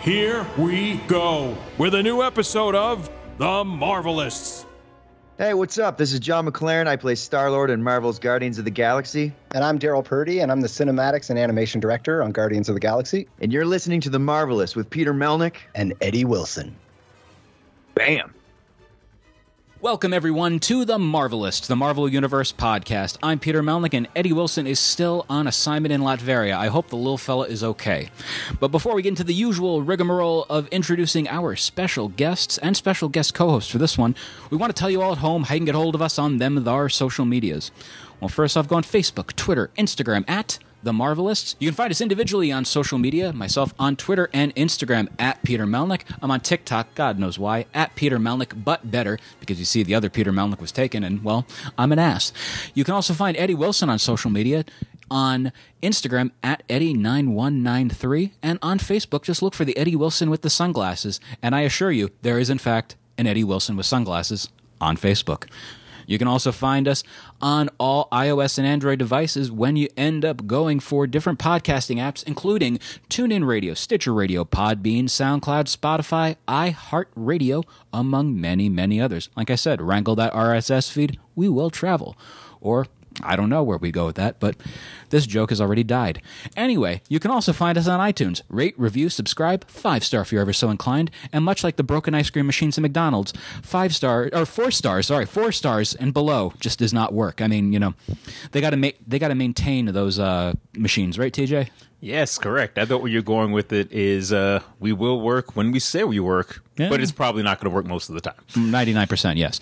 Here we go with a new episode of The Marvelists. Hey, what's up? This is Jon McLaren. I play Star Lord in Marvel's Guardians of the Galaxy. And I'm Darryl Purdy, and I'm the cinematics and animation director on Guardians of the Galaxy. And you're listening to The Marvelists with Peter Melnick. And Eddie Wilson. Bam! Welcome, everyone, to The Marvelist, the Marvel Universe podcast. I'm Peter Melnick, and Eddie Wilson is still on assignment in Latveria. I hope the little fella is okay. But before we get into the usual rigmarole of introducing our special guests and special guest co hosts for this one, we want to tell you all at home how you can get hold of us on them, our social medias. Well, first off, go on Facebook, Twitter, Instagram at the Marvelists. You can find us individually on social media, myself on Twitter and Instagram at Peter Melnick. I'm on TikTok, God knows why, at Peter Melnick, but better, because you see the other Peter Melnick was taken, and well, I'm an ass. You can also find Eddie Wilson on social media on Instagram at Eddie9193, and on Facebook, just look for the Eddie Wilson with the sunglasses, and I assure you, there is in fact an Eddie Wilson with sunglasses on Facebook. You can also find us on all iOS and Android devices when you end up going for different podcasting apps, including TuneIn Radio, Stitcher Radio, Podbean, SoundCloud, Spotify, iHeartRadio, among many, many others. Like I said, wrangle that RSS feed, we will travel. Or I don't know where we go with that, but this joke has already died. Anyway, you can also find us on iTunes. Rate, review, subscribe, five star if you're ever so inclined. And much like the broken ice cream machines at McDonald's, five star or four stars, sorry, four stars and below just does not work. I mean, you know, they got to make they got to maintain those uh, machines, right, TJ? Yes, correct. I thought where you're going with it is uh, we will work when we say we work, Yeah. but it's probably not going to work most of the time. 99% yes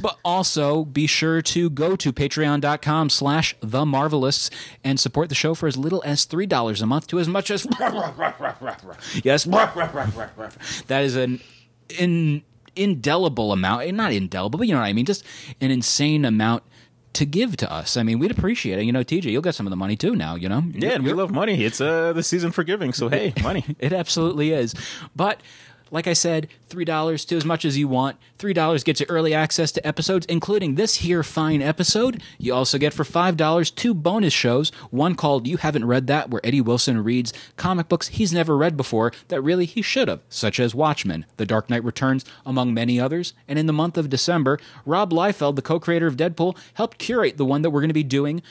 but also be sure to go to patreon.com slash the marvelists and support the show for as little as $3 a month to as much as yes that is an in, indelible amount eh, not indelible but you know what i mean just an insane amount to give to us i mean we'd appreciate it you know tj you'll get some of the money too now you know Yeah, and we love money. It's uh, the season for giving, so hey, money. it absolutely is. But like I said, $3 to as much as you want. $3 gets you early access to episodes, including this here fine episode. You also get for $5 two bonus shows. One called You Haven't Read That, where Eddie Wilson reads comic books he's never read before that really he should have, such as Watchmen, The Dark Knight Returns, among many others. And in the month of December, Rob Liefeld, the co creator of Deadpool, helped curate the one that we're going to be doing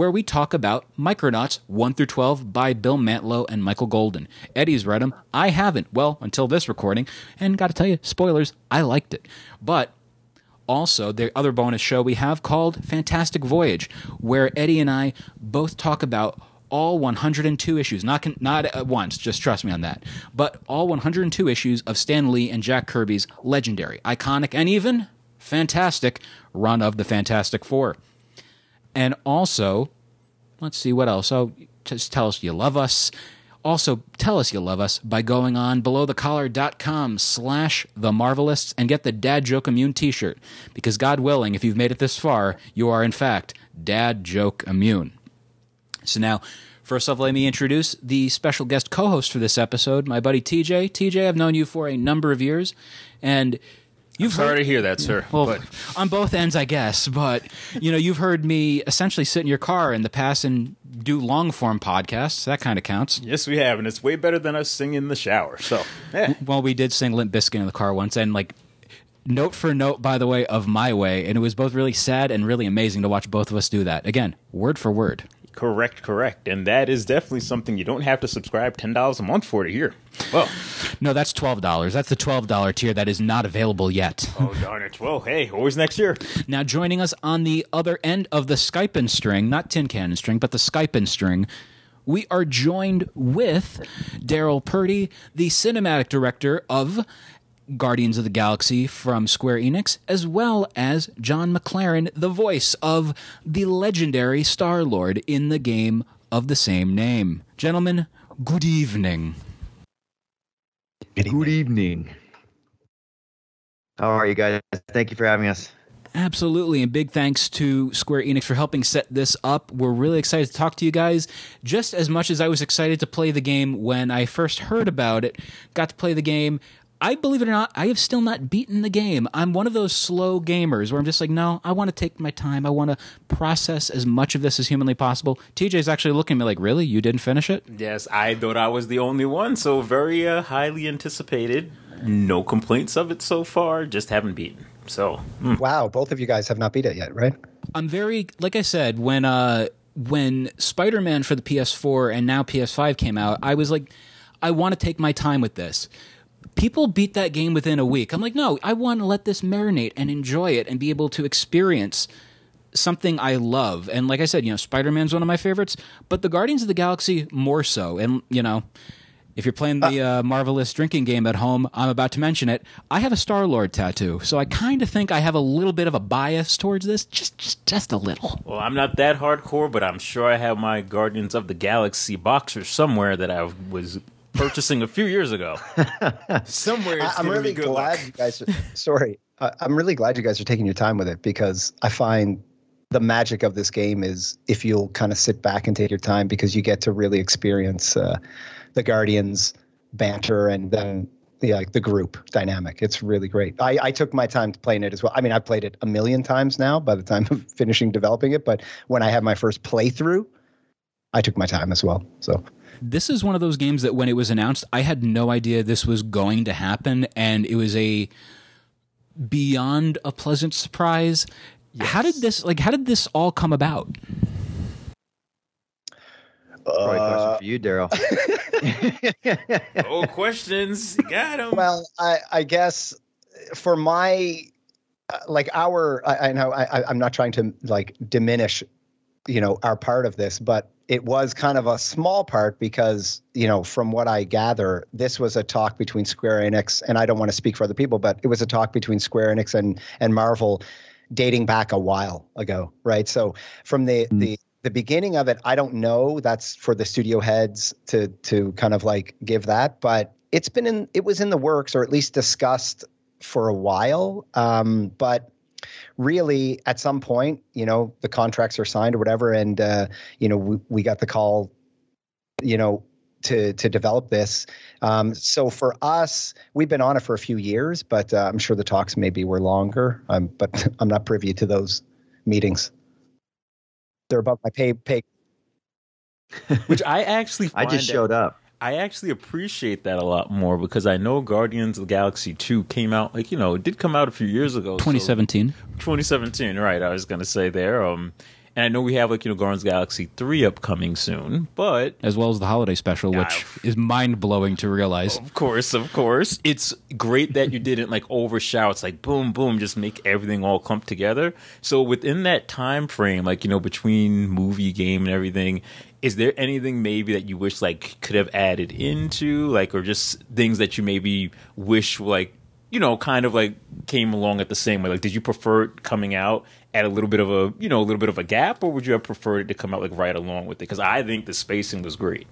where we talk about Micronauts 1 through 12 by Bill Mantlo and Michael Golden. Eddie's read them. I haven't. Well, until this recording. And got to tell you, spoilers, I liked it. But also, the other bonus show we have called Fantastic Voyage, where Eddie and I both talk about all 102 issues, not not at once, just trust me on that, but all 102 issues of Stan Lee and Jack Kirby's legendary, iconic, and even fantastic run of the Fantastic Four. And also, let's see what else. Oh, just tell us you love us. Also, tell us you love us by going on belowthecollar.com slash the marvelists and get the Dad Joke Immune t-shirt. Because God willing, if you've made it this far, you are in fact Dad Joke Immune. So now, first off, let me introduce the special guest co-host for this episode, my buddy TJ. TJ, I've known you for a number of years, and you've Sorry heard- to hear that, sir. well, but on both ends, I guess. But you know, you've heard me essentially sit in your car in the past and do long form podcasts. That kind of counts. yes, we have, and it's way better than us singing in the shower. So. Well, we did sing Limp Bizkit in the car once, and like note for note, by the way, of My Way, and it was both really sad and really amazing to watch both of us do that. Again, word for word. Correct, correct. And that is definitely something you don't have to subscribe $10 a month for to hear. Well, No, that's twelve dollars. That's the twelve dollar tier that is not available yet. oh, darn it. Well, hey, always next year. Now, joining us on the other end of the Skype and string, not tin cannon string, but the Skype and string, we are joined with Darryl Purdy, the cinematic director of Guardians of the Galaxy from Square Enix, as well as Jon McLaren, the voice of the legendary Star Lord in the game of the same name. Gentlemen, good evening. Good evening. How are you guys? Thank you for having us. Absolutely, and big thanks to Square Enix for helping set this up. We're really excited to talk to you guys, just as much as I was excited to play the game when I first heard about it. Got to play the game. I believe it or not, I have still not beaten the game. I'm one of those slow gamers where I'm just like, no, I want to take my time. I want to process as much of this as humanly possible. TJ's actually looking at me like, really? You didn't finish it? Yes, I thought I was the only one, so very uh, highly anticipated. No complaints of it so far, just haven't beaten. So, mm. Wow, both of you guys have not beat it yet, right? I'm very, like I said, when uh, when Spider Man for the PS4 and now PS5 came out, I was like, I want to take my time with this people beat that game within a week. I'm like, no, I want to let this marinate and enjoy it and be able to experience something I love. And like I said, you know, Spider Man's one of my favorites, but the Guardians of the Galaxy more so. And, you know, if you're playing the uh, Marvelous drinking game at home, I'm about to mention it. I have a Star Lord tattoo, so I kind of think I have a little bit of a bias towards this, just, just just a little. Well, I'm not that hardcore, but I'm sure I have my Guardians of the Galaxy boxer somewhere that I was purchasing a few years ago. Somewhere, I'm really glad luck. you guys. Are, sorry, I'm really glad you guys are taking your time with it because I find the magic of this game is if you'll kind of sit back and take your time because you get to really experience uh, the Guardians banter and then the like the group dynamic. It's really great. I, I took my time playing it as well. I mean, I've played it a million times now by the time of finishing developing it, but when I had my first playthrough, I took my time as well. So this is one of those games that when it was announced, I had no idea this was going to happen, and it was a beyond a pleasant surprise. Yes. How did this like? How did this all come about? Probably a question for you, Darryl. oh, questions. Got them. Well, I, I guess for my uh, like our I, I know I, I'm not trying to like diminish you know are part of this but it was kind of a small part because you know from what i gather this was a talk between square enix and i don't want to speak for other people but it was a talk between square enix and and marvel dating back a while ago right so from the mm. the the beginning of it i don't know that's for the studio heads to to kind of like give that but it's been in it was in the works or at least discussed for a while um, but really at some point, you know, the contracts are signed or whatever, and uh, you know, we, we got the call, you know, to to develop this. Um, so for us, we've been on it for a few years, but uh, I'm sure the talks maybe were longer. Um, but I'm not privy to those meetings. They're above my pay pay. Which I actually I just showed up. I actually appreciate that a lot more because I know Guardians of the Galaxy 2 came out like, you know, it did come out a few years ago. 2017. So, 2017, right. I was going to say there. Um and I know we have like, you know, Guardians of the Galaxy 3 upcoming soon, but as well as the holiday special, which is mind-blowing to realize. Of course, of course. It's great that you didn't like overshout. It's like boom boom just make everything all clump together. So within that time frame, like, you know, between movie game and everything, is there anything maybe that you wish like could have added into like or just things that you maybe wish like you know kind of like came along at the same way? Like did you prefer it coming out at a little bit of a you know a little bit of a gap or would you have preferred it to come out like right along with it? Because i think the spacing was great.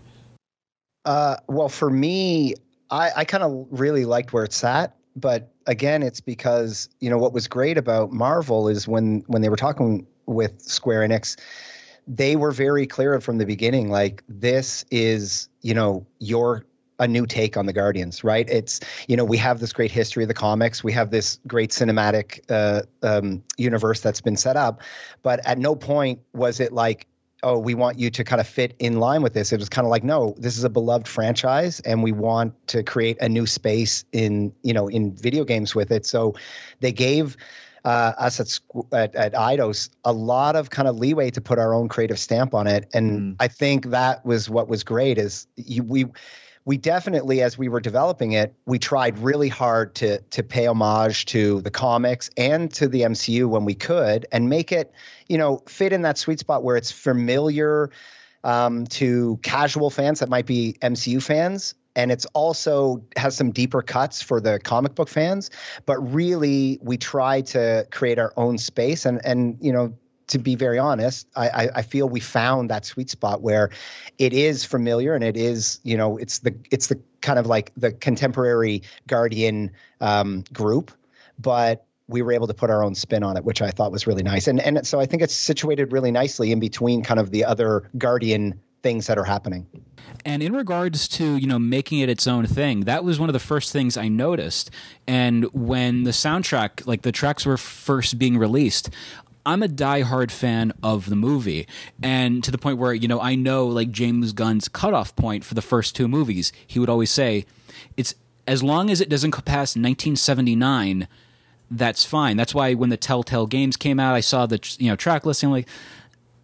Uh well for me i i kind of really liked where it's at but again it's because you know what was great about marvel is when when they were talking with square enix they were very clear from the beginning like this is you know your a new take on the guardians right? It's you know we have this great history of the comics. We have this great cinematic uh, um, universe that's been set up. But at no point was it like oh we want you to kind of fit in line with this. It was kind of like no this is a beloved franchise and we want to create a new space in you know in video games with it. So they gave uh, us at, at, at Eidos a lot of kind of leeway to put our own creative stamp on it, and mm. I think that was what was great. Is you, we we definitely, as we were developing it, we tried really hard to to pay homage to the comics and to the MCU when we could, and make it you know fit in that sweet spot where it's familiar um, to casual fans that might be MCU fans, and it's also has some deeper cuts for the comic book fans. But really we try to create our own space. And and you know to be very honest, I, I, feel we found that sweet spot where it is familiar and it is, you know, it's the it's the kind of like the contemporary Guardian um, group, but we were able to put our own spin on it, which I thought was really nice. And and so I think it's situated really nicely in between kind of the other Guardian things that are happening. And in regards to, you know, making it its own thing, that was one of the first things I noticed. And when the soundtrack, like the tracks were first being released, I'm a diehard fan of the movie, and to the point where you know I know like James Gunn's cutoff point for the first two movies. He would always say, "It's as long as it doesn't pass 1979, that's fine." That's why when the Telltale games came out, I saw the you know track listing, like,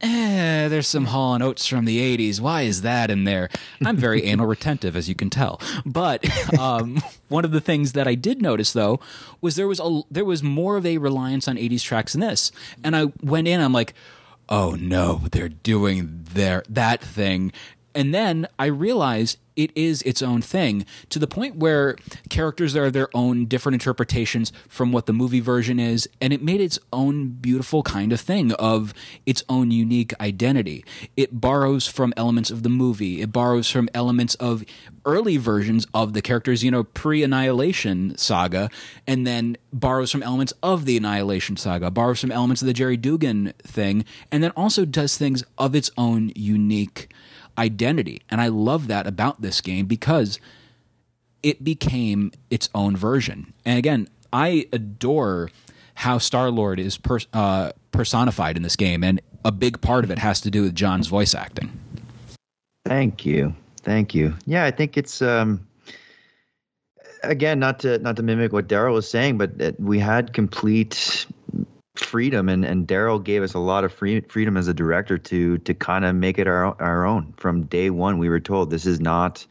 eh, there's some Hall and Oates from the 80s. Why is that in there? I'm very anal retentive, as you can tell. But um, one of the things that I did notice, though, was there was a there was more of a reliance on 80s tracks in this. And I went in, I'm like, oh no, they're doing their that thing. And then I realized it is its own thing to the point where characters are their own different interpretations from what the movie version is and it made its own beautiful kind of thing of its own unique identity. It borrows from elements of the movie. It borrows from elements of early versions of the characters you know pre-annihilation saga and then borrows from elements of the annihilation saga borrows from elements of the Gerry Duggan thing and then also does things of its own unique identity. And I love that about this game because it became its own version. And again, I adore how Star Lord is per, uh, personified in this game, and a big part of it has to do with Jon's voice acting. Thank you, thank you. Yeah, I think it's um, again not to not to mimic what Darryl was saying, but we had complete freedom and and Darryl gave us a lot of free, freedom as a director to to kind of make it our our own. From day one we were told this is not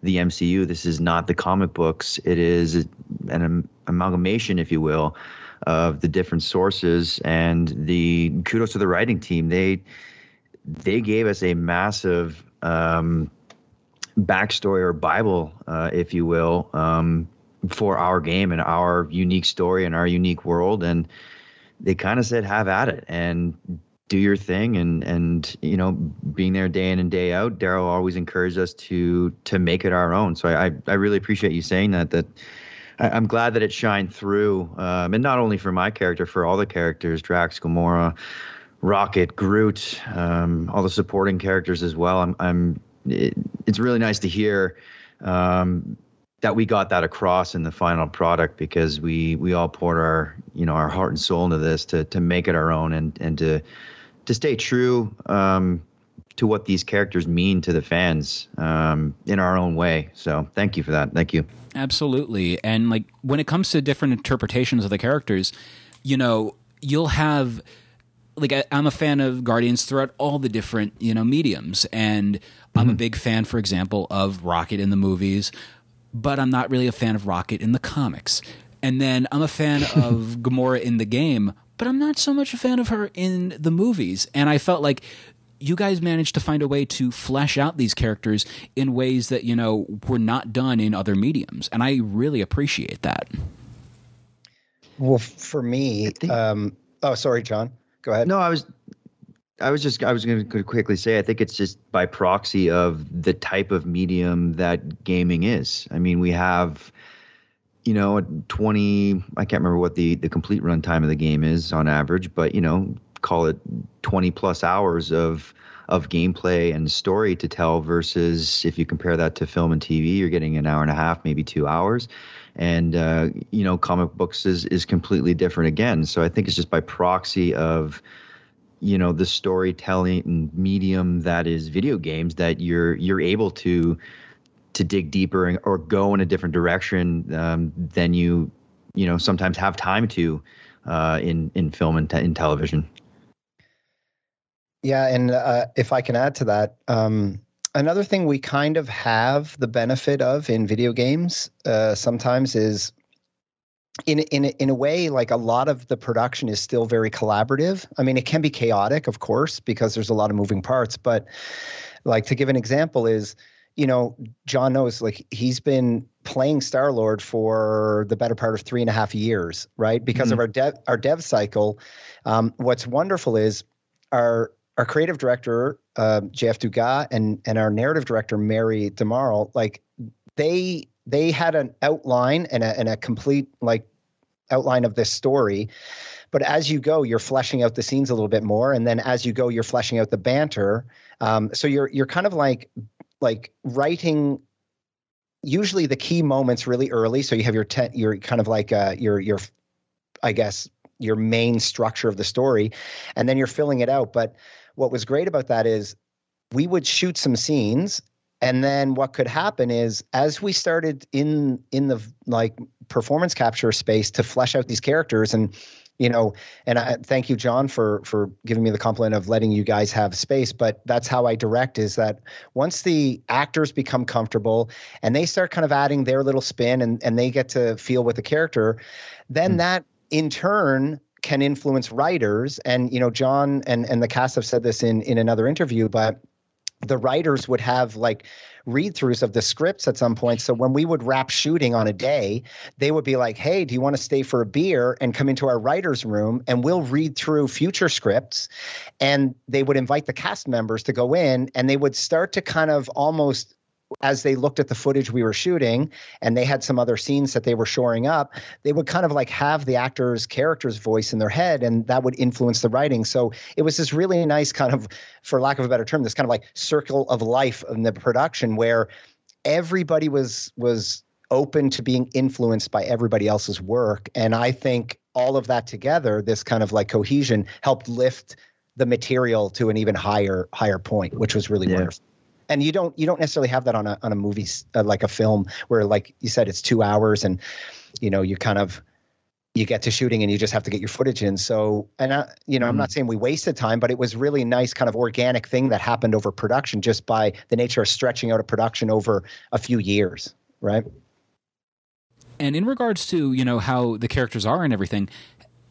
the MCU this is not the comic books. It is an amalgamation if you will of the different sources and the kudos to the writing team. They they gave us a massive um, backstory or bible uh, if you will um, for our game and our unique story and our unique world. And they kind of said have at it and do your thing. And and you know being there day in and day out darryl always encouraged us to to make it our own. So i i really appreciate you saying that that I, am glad that it shined through um, and not only for my character for all the characters drax gamora rocket groot um, all the supporting characters as well. I'm i'm it, it's really nice to hear um, that we got that across in the final product because we we all poured our you know our heart and soul into this to to make it our own and and to to stay true um, to what these characters mean to the fans um, in our own way. So thank you for that. Thank you. Absolutely. And like when it comes to different interpretations of the characters, you know, you'll have like I, am a fan of Guardians throughout all the different you know mediums, and I'm mm-hmm. a big fan, for example, of Rocket in the movies but I'm not really a fan of Rocket in the comics. And then I'm a fan of Gamora in the game, but I'm not so much a fan of her in the movies. And I felt like you guys managed to find a way to flesh out these characters in ways that, you know, were not done in other mediums. And I really appreciate that. Well, for me, um, oh, sorry, Jon. Go ahead. No, I was I was just I was going to quickly say I think it's just by proxy of the type of medium that gaming is. I mean, we have you know 20 I can't remember what the the complete runtime of the game is on average, but you know, call it 20 plus hours of of gameplay and story to tell versus if you compare that to film and TV, you're getting an hour and a half, maybe 2 hours. And uh, you know, comic books is is completely different again. So I think it's just by proxy of you know the storytelling medium that is video games that you're you're able to to dig deeper or go in a different direction um, than you you know sometimes have time to uh, in in film and te- in television. Yeah, and uh, if I can add to that, um, another thing we kind of have the benefit of in video games uh, sometimes is in in in a way, like a lot of the production is still very collaborative. I mean, it can be chaotic, of course, because there's a lot of moving parts. But like to give an example is, you know, Jon knows like he's been playing Star Lord for the better part of three and a half years, right? Because mm-hmm. of our dev our dev cycle. Um, what's wonderful is our our creative director uh, JF Dugas and and our narrative director Mary DeMarle, like they they had an outline and a and a complete like outline of this story. But as you go, you're fleshing out the scenes a little bit more, and then as you go, you're fleshing out the banter. Um, so you're you're kind of like like writing usually the key moments really early. So you have your ten, your kind of like uh, your your I guess your main structure of the story, and then you're filling it out. But what was great about that is we would shoot some scenes and then what could happen is as we started in in the like performance capture space to flesh out these characters and you know and I, thank you jon for for giving me the compliment of letting you guys have space but that's how i direct is that once the actors become comfortable and they start kind of adding their little spin and and they get to feel with the character then mm. that in turn can influence writers and you know jon and and the cast have said this in in another interview but the writers would have like read throughs of the scripts at some point. So when we would wrap shooting on a day, they would be like, Hey, do you want to stay for a beer and come into our writer's room and we'll read through future scripts? And they would invite the cast members to go in and they would start to kind of almost as they looked at the footage we were shooting and they had some other scenes that they were shoring up, they would kind of like have the actor's character's voice in their head and that would influence the writing. So it was this really nice kind of, for lack of a better term, this kind of like circle of life in the production where everybody was was open to being influenced by everybody else's work. And I think all of that together, this kind of like cohesion helped lift the material to an even higher higher point, which was really yeah. wonderful and you don't you don't necessarily have that on a on a movie uh, like a film where like you said it's two hours and you know you kind of you get to shooting and you just have to get your footage in. So and I, you know i'm not mm-hmm. saying we wasted time but it was really nice kind of organic thing that happened over production just by the nature of stretching out a production over a few years right? And in regards to you know how the characters are and everything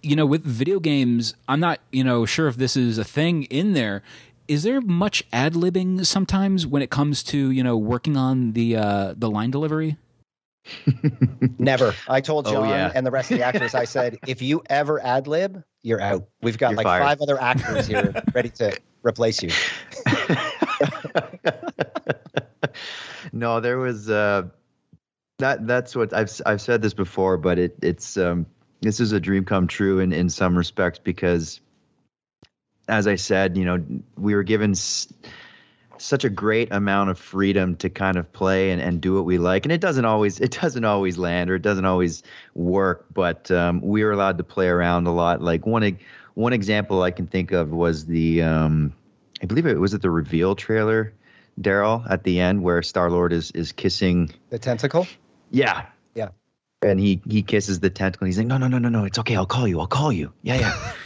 you know with video games i'm not you know sure if this is a thing in there is there much ad libbing sometimes when it comes to you know working on the uh, the line delivery? Never. I told oh, Jon oh, yeah. and the rest of the actors. I said, if you ever ad lib, you're out. We've got you're like fired. five other actors here ready to replace you. no, there was uh, that. That's what I've I've said this before, but it it's um, this is a dream come true in in some respects because as I said, you know, we were given s- such a great amount of freedom to kind of play and, and do what we like. And it doesn't always it doesn't always land or it doesn't always work, but um, we were allowed to play around a lot. Like one one example I can think of was the um, I believe it was it the reveal trailer, Darryl, at the end where Star Lord is is kissing the tentacle. Yeah. Yeah. And he he kisses the tentacle. And He's like, no, no, no, no, no. It's okay. I'll call you. I'll call you. Yeah, yeah.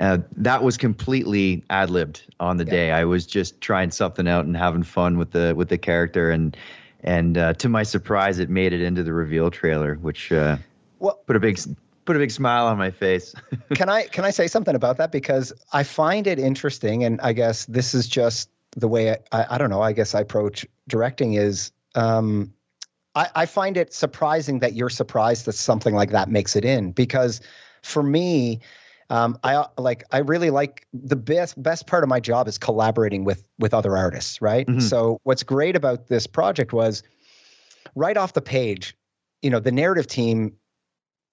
Uh, that was completely ad libbed on the yeah. day. I was just trying something out and having fun with the with the character, and and uh, to my surprise, it made it into the reveal trailer, which uh, well, put a big put a big smile on my face. can I can I say something about that because I find it interesting, and I guess this is just the way I, I, I don't know. I guess I approach directing is. Um, I, I find it surprising that you're surprised that something like that makes it in because for me, um, I like I really like the best best part of my job is collaborating with with other artists, right? Mm-hmm. So what's great about this project was right off the page, you know, the narrative team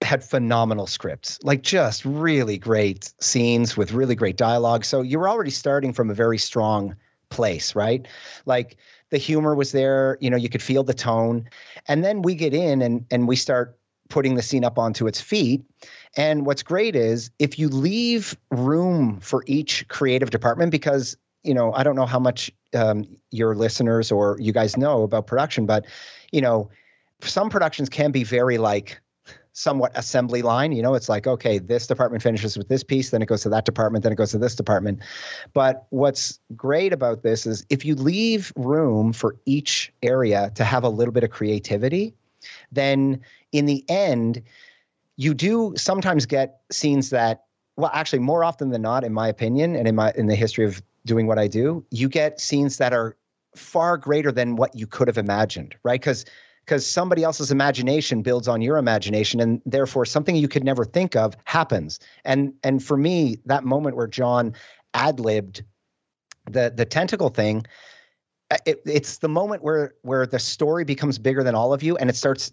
had phenomenal scripts, like just really great scenes with really great dialogue. So you were already starting from a very strong place, right? Like the humor was there, you know, you could feel the tone. And then we get in and and we start putting the scene up onto its feet and what's great is if you leave room for each creative department, because you know I don't know how much um, your listeners or you guys know about production, but you know some productions can be very like somewhat assembly line. You know, it's like, okay, this department finishes with this piece, then it goes to that department, then it goes to this department. But what's great about this is if you leave room for each area to have a little bit of creativity, then in the end, you do sometimes get scenes that well actually more often than not in my opinion and in my in the history of doing what i do you get scenes that are far greater than what you could have imagined right because because somebody else's imagination builds on your imagination and therefore something you could never think of happens and and for me that moment where jon ad libbed the the tentacle thing. It, it's the moment where where the story becomes bigger than all of you, and it starts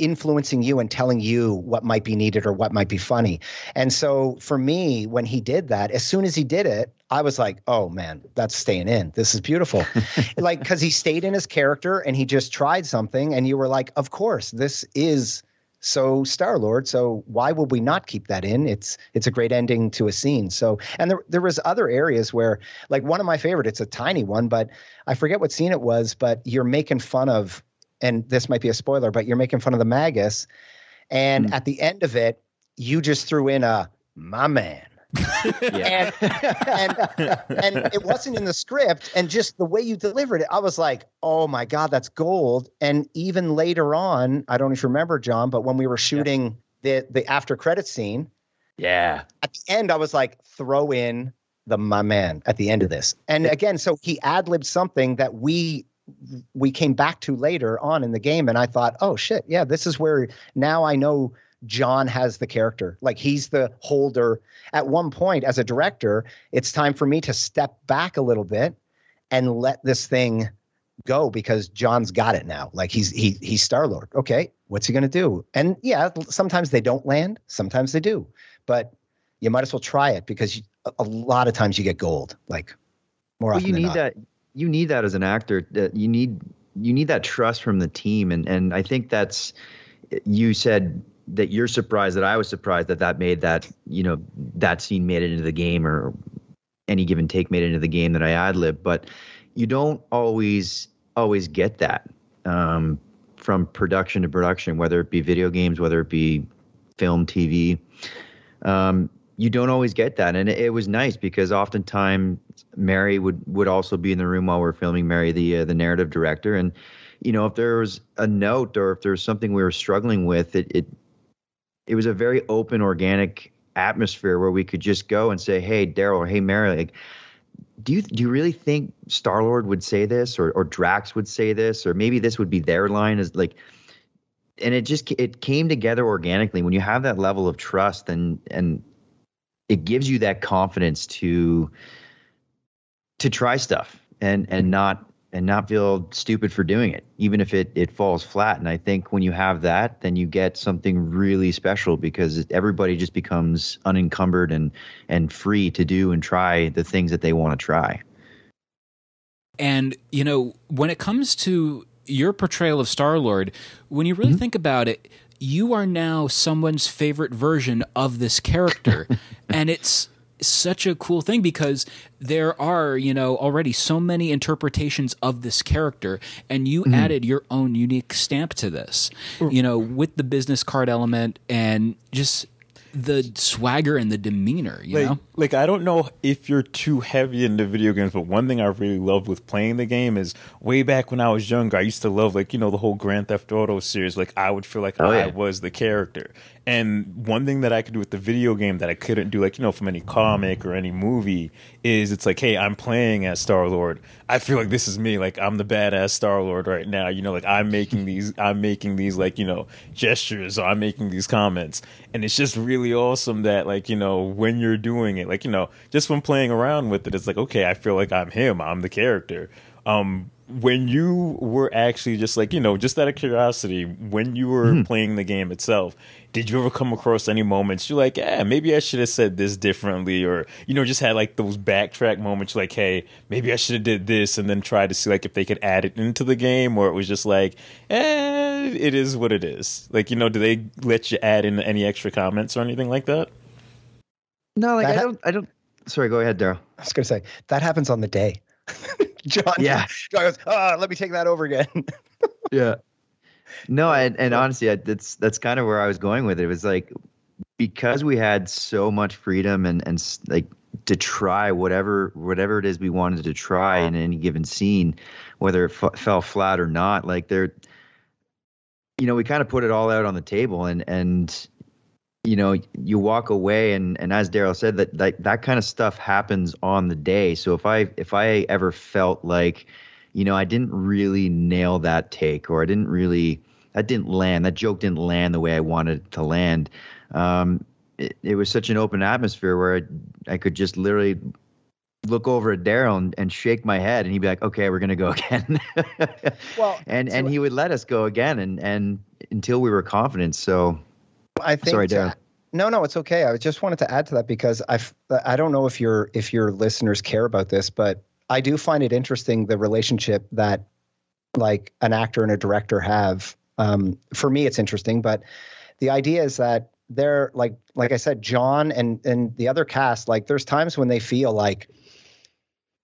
influencing you and telling you what might be needed or what might be funny. And so for me, when he did that, as soon as he did it, I was like, oh man, that's staying in. This is beautiful. like, because he stayed in his character and he just tried something. And you were like, of course, this is so Star Lord. So why would we not keep that in? It's it's a great ending to a scene. So and there there was other areas where like one of my favorite. It's a tiny one, but I forget what scene it was. But you're making fun of, and this might be a spoiler, but you're making fun of the Magus, and Mm. at the end of it, you just threw in a my man. and, and and it wasn't in the script and just the way you delivered it i was like oh my god that's gold and even later on i don't know if you remember jon but when we were shooting the the after credit scene Yeah. at the end i was like throw in the my man at the end of this and again so he ad-libbed something that we we came back to later on in the game and i thought oh shit yeah this is where now i know jon has the character. Like he's the holder. At one point as a director it's time for me to step back a little bit and let this thing go because jon's got it now. Like he's he, he's star lord okay what's he going to do? And yeah sometimes they don't land sometimes they do. But you might as well try it because you, a- lot of times you get gold like more well, often you than need not. that. You need that as an actor. You need you need that trust from the team, and and I think that's you said that you're surprised that I was surprised that that made that you know that scene made it into the game or any given take made it into the game that I ad lib, but you don't always always get that um, from production to production, whether it be video games, whether it be film, TV. Um, you don't always get that, and it, it was nice because oftentimes Mary would would also be in the room while we're filming. Mary, the uh, the narrative director, and you know if there was a note or if there was something we were struggling with, it it it was a very open, organic atmosphere where we could just go and say, "Hey, Darryl," or "Hey, Mary," like. Do you do you really think Star Lord would say this, or or Drax would say this, or maybe this would be their line? Is like, and it just it came together organically. When you have that level of trust, and and it gives you that confidence to to try stuff and and mm-hmm. not and not feel stupid for doing it even if it it falls flat. And i think when you have that then you get something really special because everybody just becomes unencumbered and and free to do and try the things that they want to try. And, you know, when it comes to your portrayal of Star Lord, when you really mm-hmm. think about it, you are now someone's favorite version of this character. and it's such a cool thing because there are, you know, already so many interpretations of this character, and you mm-hmm. added your own unique stamp to this, you know, with the business card element and just the swagger and the demeanor, you like, know? like I don't know if you're too heavy into video games, but one thing I really loved with playing the game is way back when I was younger, I used to love like you know the whole Grand Theft Auto series. Like I would feel like Oh, I yeah. was the character. And one thing that I could do with the video game that I couldn't do, like you know, from any comic or any movie, is it's like, hey, I'm playing as Star Lord. I feel like this is me. Like I'm the badass Star Lord right now. You know, like I'm making these, I'm making these like you know gestures. Or I'm making these comments, and it's just really awesome that like you know when you're doing it, like you know, just from playing around with it, it's like okay, I feel like I'm him. I'm the character. Um, when you were actually just like you know just out of curiosity when you were playing the game itself did you ever come across any moments you're like yeah maybe i should have said this differently or you know just had like those backtrack moments like hey maybe i should have did this and then try to see like if they could add it into the game or it was just like eh, it is what it is. Like you know do they let you add in any extra comments or anything like that? No like That i ha- don't i don't sorry go ahead darryl. I was going to say that happens on the day. Jon, Yeah. Jon goes, oh, let me take that over again. yeah no and, and honestly I, that's that's kind of where i was going with it it was like because we had so much freedom and and like to try whatever whatever it is we wanted to try in any given scene whether it f- fell flat or not like there you know we kind of put it all out on the table and and you know you walk away and and as darryl said that that, that kind of stuff happens on the day so if i if i ever felt like you know i didn't really nail that take or i didn't really that didn't land that joke didn't land the way i wanted it to land um it, it was such an open atmosphere where I, I could just literally look over at Darryl and, and shake my head, and he'd be like, "Okay, we're gonna go again." Well, and so- and he would let us go again, and and until we were confident. So I think Sorry, Darren. no, no, it's okay. I just wanted to add to that because I I don't know if your if your listeners care about this, but I do find it interesting the relationship that like an actor and a director have. Um, for me, it's interesting, but the idea is that they're like like I said, Jon and and the other cast. Like, there's times when they feel like,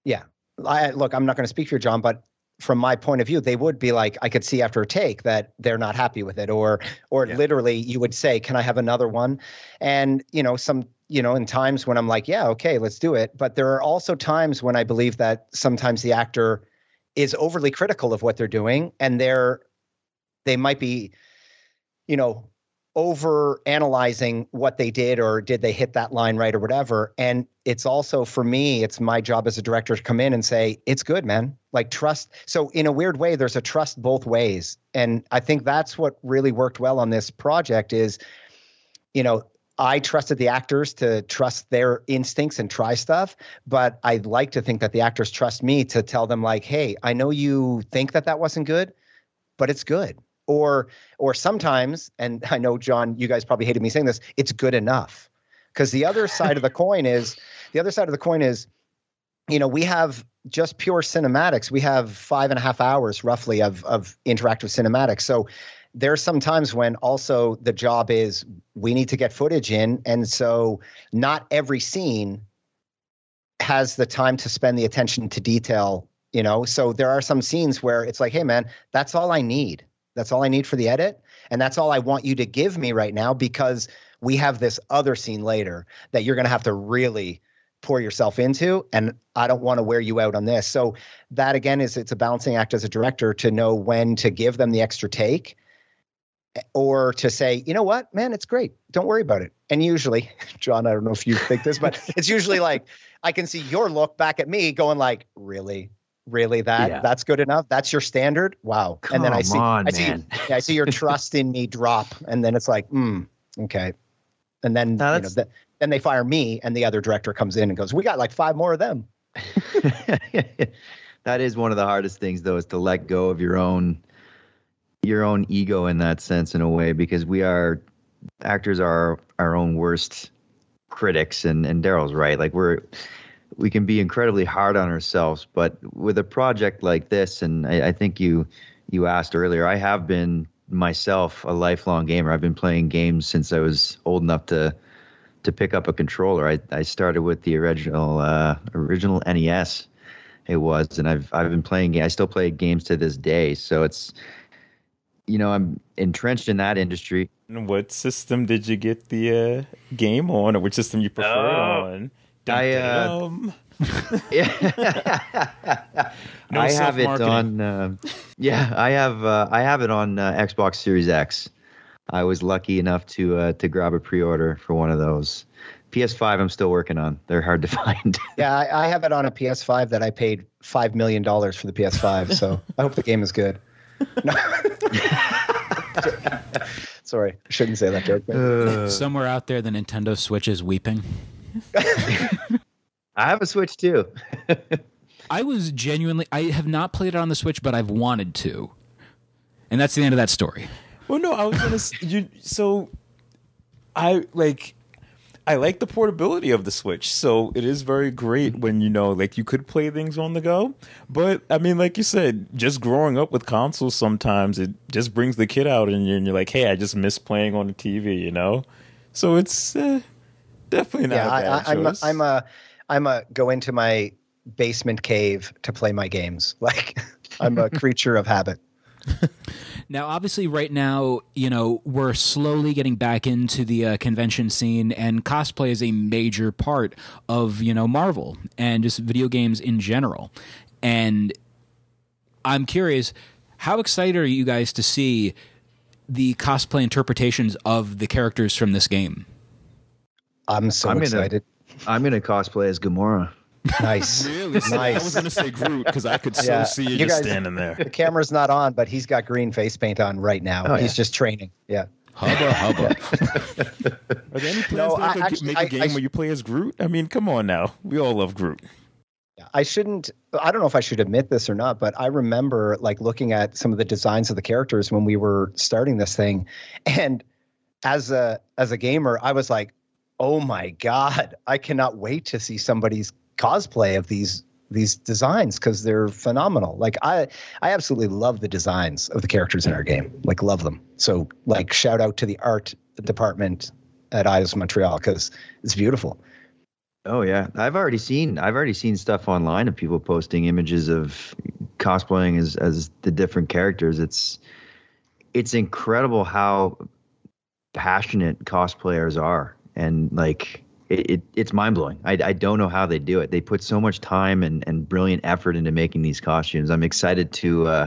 yeah, I look. I'm not going to speak for Jon, but from my point of view, they would be like, I could see after a take that they're not happy with it, or or literally you would say, Can I have another one? And you know, some you know, in times when I'm like, Yeah, okay, let's do it. But there are also times when I believe that sometimes the actor is overly critical of what they're doing and they're they might be, you know, over analyzing what they did or did they hit that line right or whatever. And it's also for me, it's my job as a director to come in and say, it's good, man. Like trust. So in a weird way, there's a trust both ways. And I think that's what really worked well on this project is, you know, I trusted the actors to trust their instincts and try stuff, but I'd like to think that the actors trust me to tell them like, "Hey, I know you think that that wasn't good, but it's good." Or or sometimes, and I know Jon, you guys probably hated me saying this, it's good enough. Because the other side of the coin is the other side of the coin is, you know, we have just pure cinematics. We have five and a half hours roughly of of interactive cinematics. So there's some times when also the job is we need to get footage in and so not every scene has the time to spend the attention to detail you know so there are some scenes where it's like hey man that's all i need that's all i need for the edit and that's all i want you to give me right now because we have this other scene later that you're going to have to really pour yourself into and i don't want to wear you out on this so that again is it's a balancing act as a director to know when to give them the extra take eh, or to say, you know what, man, it's great. Don't worry about it. And usually, Jon, I don't know if you think this, but it's usually like I can see your look back at me going like, really? Really that Yeah. that's good enough? That's your standard? Wow. Come and then I see on, I see yeah, I see your trust in me drop and then it's like, hmm, okay. And then No, you know, that's- th- then they fire me and the other director comes in and goes, "We got like five more of them." that is one of the hardest things though is to let go of your own your own ego in that sense in a way because we are actors are our own worst critics and and Darryl's right like we're we can be incredibly hard on ourselves but with a project like this and I, I think you you asked earlier I have been myself a lifelong gamer I've been playing games since I was old enough to to pick up a controller I, I started with the original uh, original NES it was and i've i've been playing i still play games to this day so it's you know i'm entrenched in that industry And What system did you get the uh, game on, or which system you prefer Oh. on? I, uh, No i have it on um yeah i have uh, i have it on uh, xbox series x i was lucky enough to uh, to grab a pre-order for one of those ps5 i'm still working on they're hard to find Yeah, I, I have it on a PS5 that I paid five million dollars for the PS5. So I hope the game is good. No. Sorry, shouldn't say that joke. man. Somewhere out there, the Nintendo Switch is weeping. i have a switch too I was genuinely. I have not played it on the Switch, but I've wanted to, and that's the end of that story. Well, no, I was gonna. you so, I like. I like the portability of the Switch, so it is very great when you know, like, you could play things on the go. But I mean, like you said, just growing up with consoles, sometimes it just brings the kid out, and you're, and you're like, "Hey, I just miss playing on the TV," you know. So it's uh, definitely not yeah, a I, bad I, I'm a, choice. I'm a I'm a go into my basement cave to play my games. Like I'm a creature of habit. Now, obviously, right now, you know, we're slowly getting back into the uh, convention scene, and cosplay is a major part of, you know, Marvel and just video games in general. And I'm curious, how excited are you guys to see the cosplay interpretations of the characters from this game? I'm so I'm gonna- excited. i'm gonna cosplay as gamora Nice, Really? nice. I was gonna say Groot because I could so Yeah. see you, You just guys- standing there. The camera's not on, but he's got green face paint on right now. Oh, He's yeah. just training. Yeah. Hubba hubba. Are there any plans No, that I- could actually, make a I- game I- where you play as Groot? I mean, come on now. We all love Groot. I shouldn't. I don't know if I should admit this or not, but I remember like looking at some of the designs of the characters when we were starting this thing, and as a as a gamer, I was like, "Oh my god, I cannot wait to see somebody's cosplay of these these designs because they're phenomenal. Like I I absolutely love the designs of the characters in our game. Like love them. So like shout out to the art department at Eidos Montreal because it's beautiful. Oh yeah, I've already seen I've already seen stuff online of people posting images of cosplaying as as the different characters. It's it's incredible how passionate cosplayers are, and like it, it it's mind blowing. I I don't know how they do it. They put so much time and and brilliant effort into making these costumes. I'm excited to. Uh,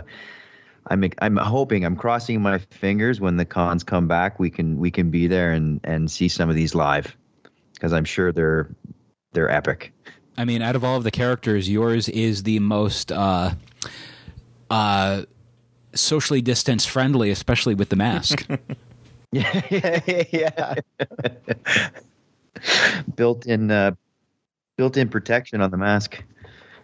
I'm I'm hoping I'm crossing my fingers when the cons come back we can we can be there and and see some of these live because I'm sure they're they're epic. I mean, out of all of the characters, yours is the most uh, uh, socially distance friendly, especially with the mask. yeah, yeah. built in, uh, built in protection on the mask.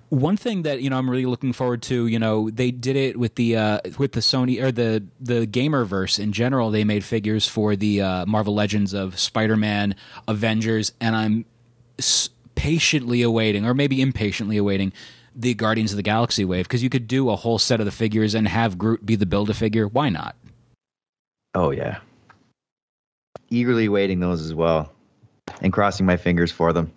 One thing that you know I'm really looking forward to, you know, they did it with the uh, with the Sony or the the Gamerverse in general. They made figures for the uh, Marvel Legends of Spider-Man, Avengers, and I'm patiently awaiting, or maybe impatiently awaiting, the Guardians of the Galaxy wave because you could do a whole set of the figures and have Groot be the build a figure. Why not? Oh yeah, eagerly waiting those as well, and crossing my fingers for them.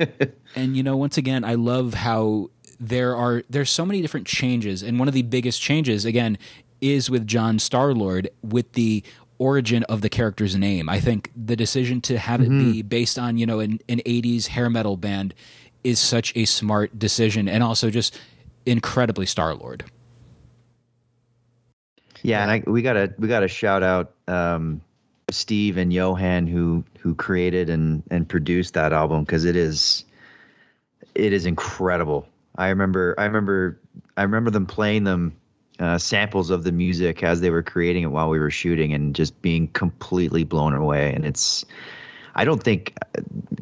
and you know, once again, I love how there are there's so many different changes, and one of the biggest changes again is with John Starlord with the origin of the character's name. I think the decision to have mm-hmm. it be based on, you know, an, an 80s hair metal band is such a smart decision and also just incredibly Star Lord. Yeah, and I, we gotta we gotta shout out um, Steve and Johan who who created and and produced that album because it is it is incredible. I remember I remember I remember them playing them uh, samples of the music as they were creating it while we were shooting and just being completely blown away. And it's, I don't think,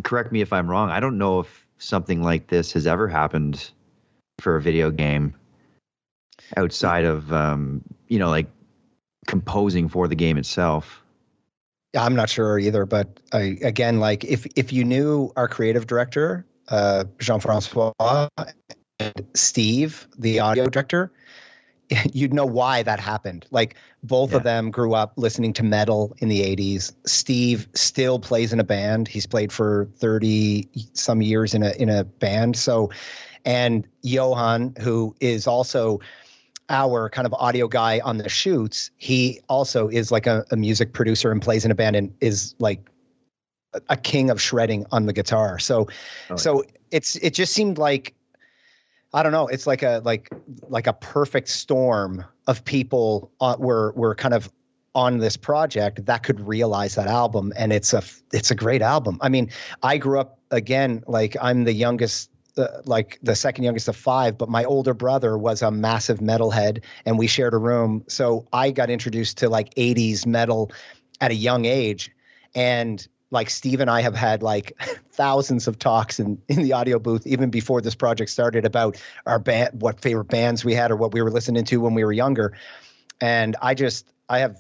correct me if I'm wrong, I don't know if something like this has ever happened for a video game outside of, um, you know, like composing for the game itself. I'm not sure either, but I, again, like if if you knew our creative director, uh, Jean Francois, and Steve, the audio director, you'd know why that happened. Like both yeah. of them grew up listening to metal in the 80s. Steve still plays in a band. He's played for 30 some years in a in a band. So and Johan who is also our kind of audio guy on the shoots, he also is like a, a music producer and plays in a band and is like a king of shredding on the guitar. So oh, so yeah. it's it just seemed like I don't know. It's like a like like a perfect storm of people uh, were were kind of on this project that could realize that album, and it's a it's a great album. I mean, I grew up again like I'm the youngest. Uh, like the second youngest of five, but my older brother was a massive metalhead, and we shared a room. So I got introduced to like '80s metal at a young age, and like Steve and I have had like thousands of talks in, in the audio booth even before this project started about our band, what favorite bands we had or what we were listening to when we were younger. And I just, I have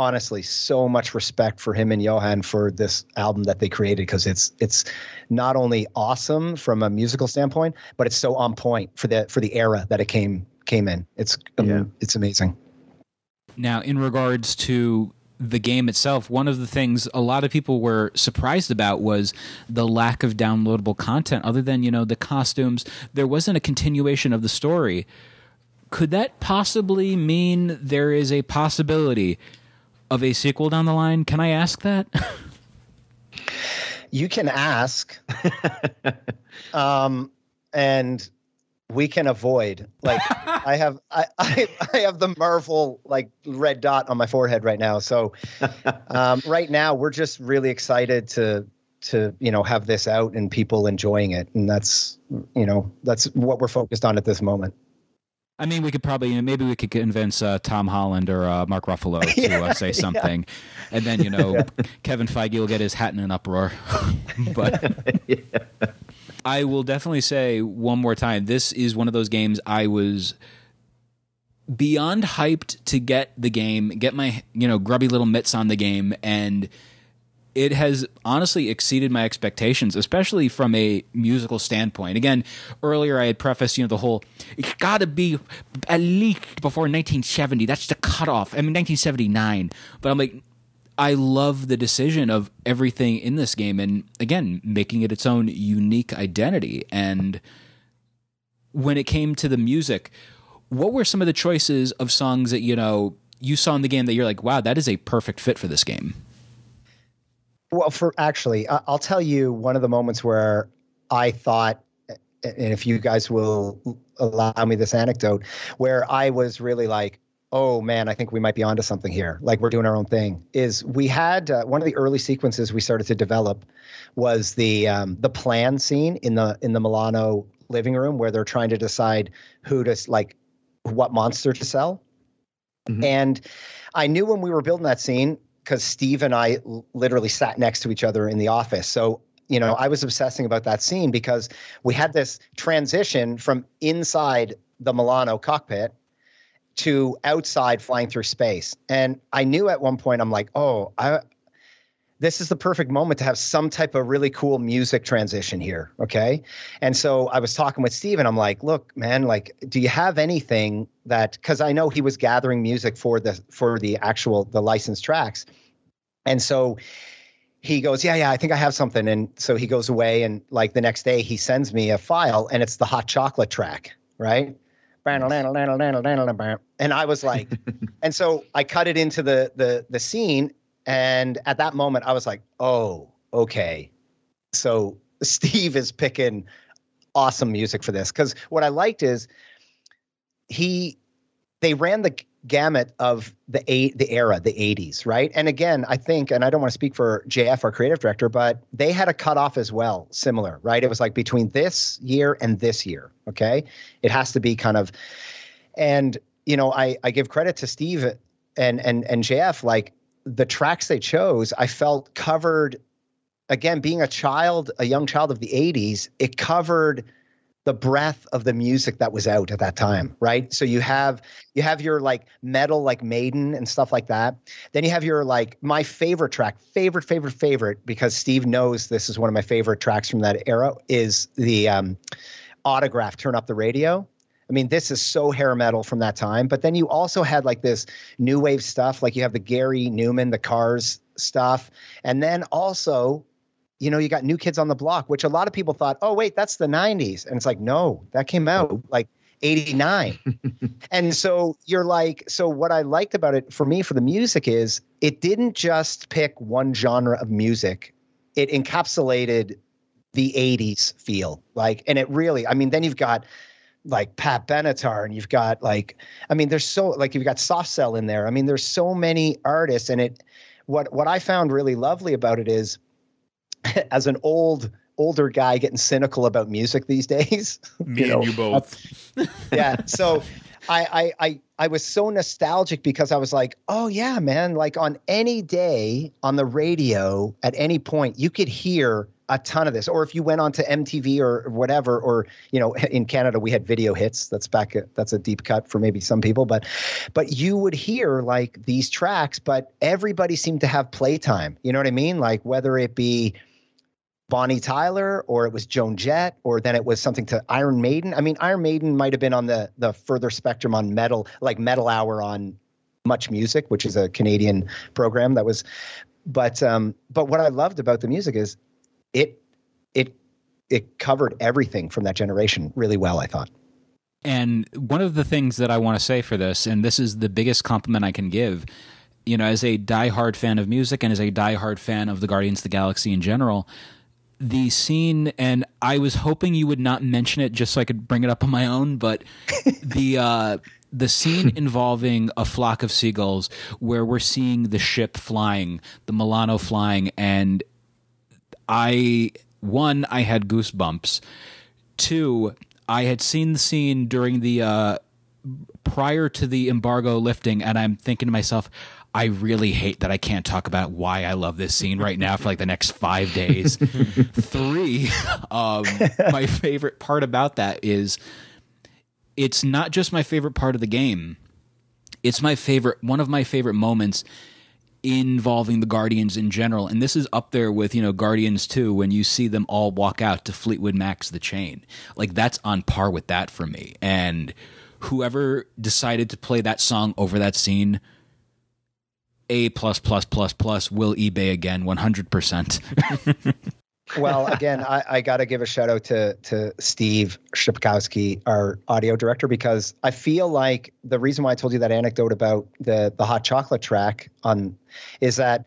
honestly so much respect for him and Johan for this album that they created because it's it's not only awesome from a musical standpoint, but it's so on point for the for the era that it came came in. It's um, yeah. it's amazing. Now, in regards to the game itself, one of the things a lot of people were surprised about was the lack of downloadable content. Other than you know the costumes, there wasn't a continuation of the story. Could that possibly mean there is a possibility of a sequel down the line? Can I ask that? you can ask, um, and we can avoid. Like I have I, I, I have the Marvel like red dot on my forehead right now. So um, right now we're just really excited to to you know have this out and people enjoying it, and that's you know that's what we're focused on at this moment. I mean, we could probably you know, maybe we could convince uh, Tom Holland or uh, Mark Ruffalo to yeah, uh, say something, yeah. and then you know yeah. Kevin Feige will get his hat in an uproar. but I will definitely say one more time. This is one of those games I was beyond hyped to get the game, get my you know grubby little mitts on the game, and it has honestly exceeded my expectations, especially from a musical standpoint. Again, earlier I had prefaced, you know, the whole it's got to be at least before 1970. That's the cutoff. I mean, 1979. But I'm like, I love the decision of everything in this game, and again, making it its own unique identity. And when it came to the music, what were some of the choices of songs that you know you saw in the game that you're like, wow, that is a perfect fit for this game? Well, for actually, I'll tell you one of the moments where I thought, and if you guys will allow me this anecdote, where I was really like, oh man, I think we might be onto something here. Like we're doing our own thing. Is we had uh, one of the early sequences we started to develop was the um, the plan scene in the in the Milano living room where they're trying to decide who to like what monster to sell. Mm-hmm. And I knew when we were building that scene because Steve and I literally sat next to each other in the office. So, you know, I was obsessing about that scene because we had this transition from inside the Milano cockpit to outside flying through space. And I knew at one point, I'm like, oh, I, this is the perfect moment to have some type of really cool music transition here. Okay. And so I was talking with Steve and I'm like, look, man, like, do you have anything that, cause I know he was gathering music for the, for the actual, the licensed tracks. And so he goes, yeah, yeah, I think I have something. And so he goes away and like the next day he sends me a file and it's the hot chocolate track. Right. And I was like, and so I cut it into the the the scene and at that moment, I was like, oh, okay. So Steve is picking awesome music for this. Because what I liked is he they ran the gamut of the eight the era, the 80s, right? And again, I think, and I don't want to speak for JF, our creative director, but they had a cutoff as well, similar, right? It was like between this year and this year. Okay. It has to be kind of and you know, I I give credit to Steve and and and JF, like the tracks they chose, I felt covered. Again, being a child, a young child of the '80s, it covered the breadth of the music that was out at that time, right? So you have you have your like metal, like Maiden and stuff like that. Then you have your like my favorite track, favorite, favorite, favorite, because Steve knows this is one of my favorite tracks from that era. Is the um, autograph "Turn Up the Radio." I mean, this is so hair metal from that time. But then you also had like this new wave stuff, like you have the Gary Numan, the Cars stuff, and then also, you know, you got New Kids on the Block, which a lot of people thought, oh wait, that's the '90s, and it's like, no, that came out like 89. and so you're like, so what I liked about it for me for the music is it didn't just pick one genre of music, it encapsulated the 80s feel. Like, and it really, I mean, then you've got like Pat Benatar and you've got like I mean there's so like you've got Soft Cell in there. I mean there's so many artists and it what what I found really lovely about it is as an old older guy getting cynical about music these days. Me you know, and you both. yeah. So I, I I I was so nostalgic because I was like, oh yeah, man, like on any day on the radio at any point you could hear a ton of this. Or if you went on to MTV or whatever, or you know, in Canada we had video hits. That's back. That's a deep cut for maybe some people, but but you would hear like these tracks, but everybody seemed to have playtime. You know what I mean? Like whether it be Bonnie Tyler or it was Joan Jett or then it was something to Iron Maiden. I mean, Iron Maiden might have been on the the further spectrum on metal, like Metal Hour on Much Music, which is a Canadian program that was. But um, but what I loved about the music is it it it covered everything from that generation really well. I thought. And one of the things that I want to say for this, and this is the biggest compliment I can give, you know, as a diehard fan of music and as a diehard fan of the Guardians of the Galaxy in general, the scene, and I was hoping you would not mention it just so I could bring it up on my own, but the uh, the scene involving a flock of seagulls where we're seeing the ship flying, the Milano flying, and I one I had goosebumps. Two, I had seen the scene during the uh, prior to the embargo lifting, and I'm thinking to myself, I really hate that I can't talk about why I love this scene right now for like the next five days. Three, um, my favorite part about that is it's not just my favorite part of the game. It's my favorite, one of my favorite moments involving the Guardians in general. And this is up there with, you know, Guardians 2 when you see them all walk out to Fleetwood Mac's The Chain. Like that's on par with that for me. And whoever decided to play that song over that scene a plus plus plus plus will eBay again 100%. well, again, I, I got to give a shout out to to Steve Szczepkowski, our audio director, because I feel like the reason why I told you that anecdote about the the hot chocolate track on is that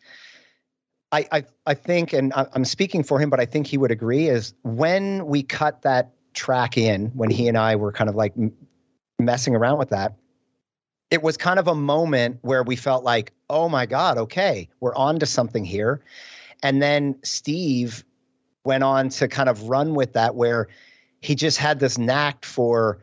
I I, I think, and I'm speaking for him, but I think he would agree, is when we cut that track in, when he and I were kind of like messing around with that. It was kind of a moment where we felt like, oh my God, okay, we're on to something here. And then Steve went on to kind of run with that where he just had this knack for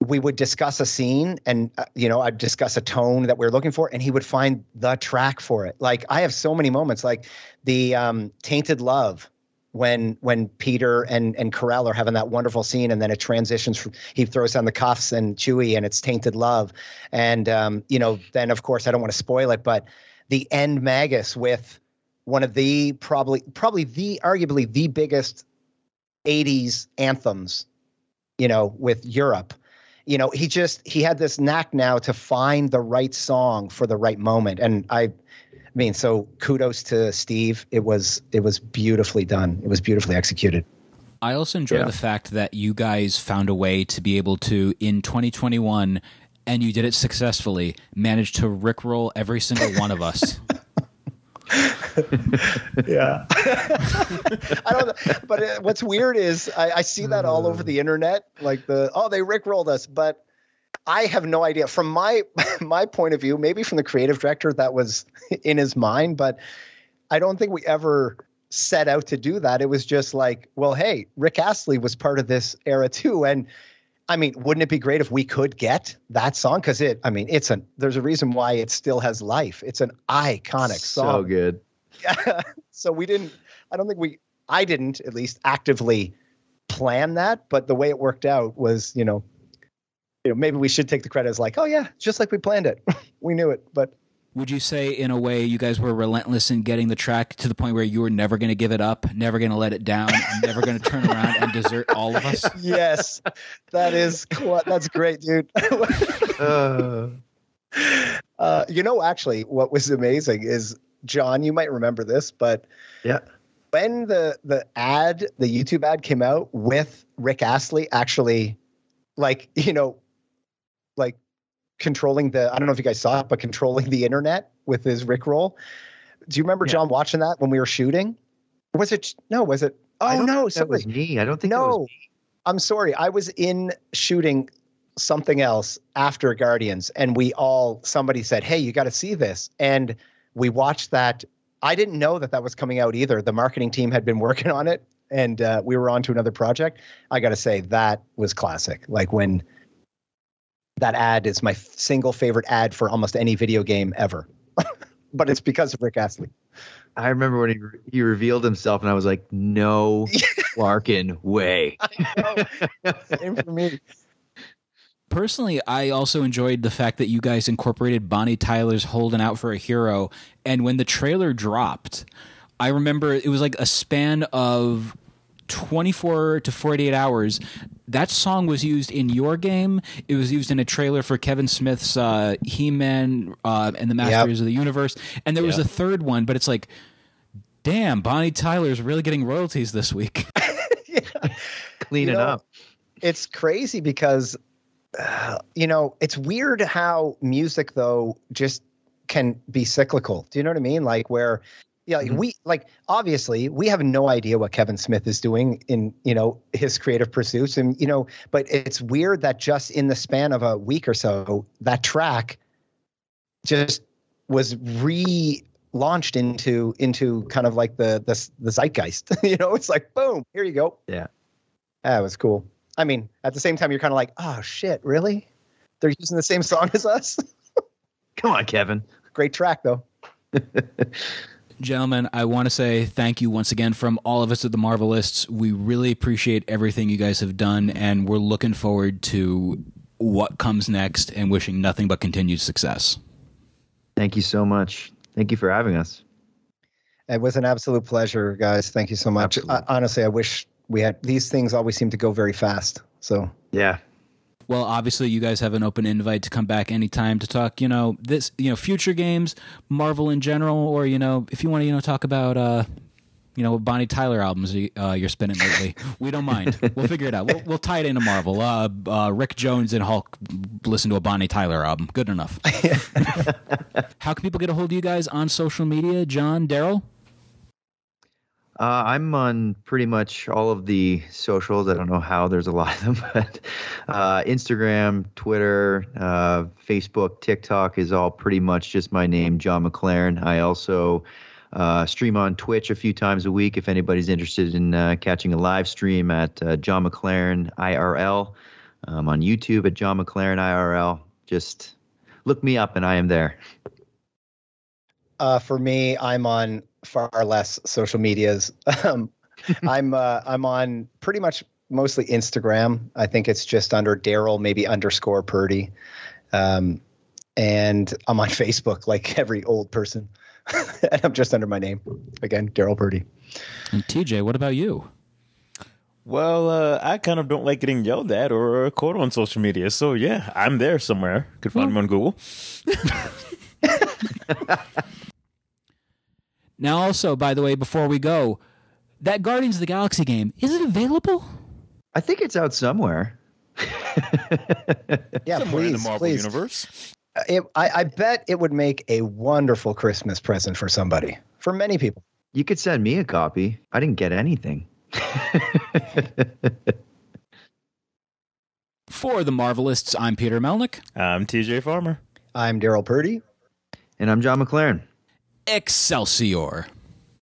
we would discuss a scene and uh, you know i'd discuss a tone that we are looking for and he would find the track for it. Like i have so many moments like the um, tainted love when when peter and and Ko-Rel are having that wonderful scene and then it transitions from, he throws down the cuffs and chewie and it's tainted love. And um, you know then of course i don't want to spoil it but the end magus with one of the probably probably the arguably the biggest 80s anthems you know with Europe. You know he just he had this knack now to find the right song for the right moment. And I I mean so kudos to Steve. It was it was beautifully done. It was beautifully executed. I also enjoy yeah. the fact that you guys found a way to be able to in 2021 and you did it successfully manage to rickroll every single one of us yeah. I don't know. But it, what's weird is I, I, see that all over the hmm. internet, like the, oh, they rickrolled us. But I have no idea. From my my point of view, maybe from the creative director that was in his mind, but I don't think we ever set out to do that. It was just like, well, hey, Rick Astley was part of this era too. And I mean, wouldn't it be great if we could get that song? Because it, I mean, it's an there's a reason why it still has life. It's an iconic so song. So good. Yeah. so we didn't. I don't think we. I didn't at least actively plan that, but the way it worked out was, you know, you know, maybe we should take the credit as like, oh yeah, just like we planned it. we knew it, but would you say, in a way, you guys were relentless in getting the track to the point where you were never going to give it up, never going to let it down, never going to turn around and desert all of us? Yes, that is that's great, dude. uh. Uh, you know, actually, what was amazing is Jon. You might remember this, but yeah, when the the ad, the YouTube ad came out with Rick Astley, actually, like you know, like controlling the I don't know if you guys saw it, but controlling the internet with his Rickroll. Do you remember yeah. Jon watching that when we were shooting? Was it no? Was it? Oh no, that was me. I don't think no. I'm sorry. I was in shooting something else after Guardians, and we all somebody said, "Hey, you got to see this," and we watched that. I didn't know that that was coming out either. The marketing team had been working on it, and uh, we were on to another project. I got to say that was classic. Like when that ad is my single favorite ad for almost any video game ever. but it's because of Rick Astley. I remember when he he revealed himself, and I was like, "No, Larkin way." Same for me. Personally, I also enjoyed the fact that you guys incorporated Bonnie Tyler's "Holding Out for a Hero," and when the trailer dropped, I remember it was like a span of 24 to 48 hours. That song was used in your game. It was used in a trailer for Kevin Smith's uh, He Man uh, and the Masters yep. of the Universe. And there was a third one, but it's like, damn, Bonnie Tyler's really getting royalties this week. yeah. Cleaning you know, up. It's crazy because, uh, you know, it's weird how music, though, just can be cyclical. Do you know what I mean? Like, where yeah, mm-hmm. we like obviously we have no idea what Kevin Smith is doing in you know his creative pursuits, and you know, but it's weird that just in the span of a week or so, that track just was relaunched into into kind of like the the, the zeitgeist. you know, it's like boom, here you go. Yeah, that was cool. I mean, at the same time, you're kind of like, oh shit, really? They're using the same song as us. Come on, Kevin. Great track though. Gentlemen, I want to say thank you once again from all of us at the Marvelists. We really appreciate everything you guys have done, and we're looking forward to what comes next and wishing nothing but continued success. Thank you so much. Thank you for having us. It was an absolute pleasure, guys. Thank you so much. I, honestly, I wish we had these things always seem to go very fast. So Yeah. Well, obviously, you guys have an open invite to come back anytime to talk. You know this, you know, future games, Marvel in general, or you know, if you want to, you know, talk about, uh, you know, Bonnie Tyler albums uh, you're spinning lately. we don't mind. We'll figure it out. We'll, we'll tie it into Marvel. Uh, uh, Rick Jones and Hulk listen to a Bonnie Tyler album. Good enough. How can people get a hold of you guys on social media? Jon, Darryl. Uh, I'm on pretty much all of the socials. I don't know how. There's a lot of them, but uh, Instagram, Twitter, uh, Facebook, TikTok is all pretty much just my name, Jon McLaren. I also uh, stream on Twitch a few times a week. If anybody's interested in uh, catching a live stream at uh, Jon McLaren IRL. I'm on YouTube at Jon McLaren IRL. Just look me up, and I am there. Uh, for me, I'm on far less social medias. Um, I'm uh, I'm on pretty much mostly Instagram. I think it's just under Darryl, maybe underscore Purdy, um, and I'm on Facebook like every old person, and I'm just under my name again, Darryl Purdy. And TJ, what about you? Well, uh, I kind of don't like getting yelled at or quoted on social media. So, yeah, I'm there somewhere. Could find me on Google. Now, also, by the way, before we go, that Guardians of the Galaxy game is it available? I think it's out somewhere. Yeah, Somewhere in the Marvel please. universe. Uh, it, I, I bet it would make a wonderful Christmas present for somebody, for many people. You could send me a copy. I didn't get anything. For the Marvelists, I'm Peter Melnick. I'm TJ Farmer. I'm Darryl Purdy. and I'm Jon McLaren. Excelsior.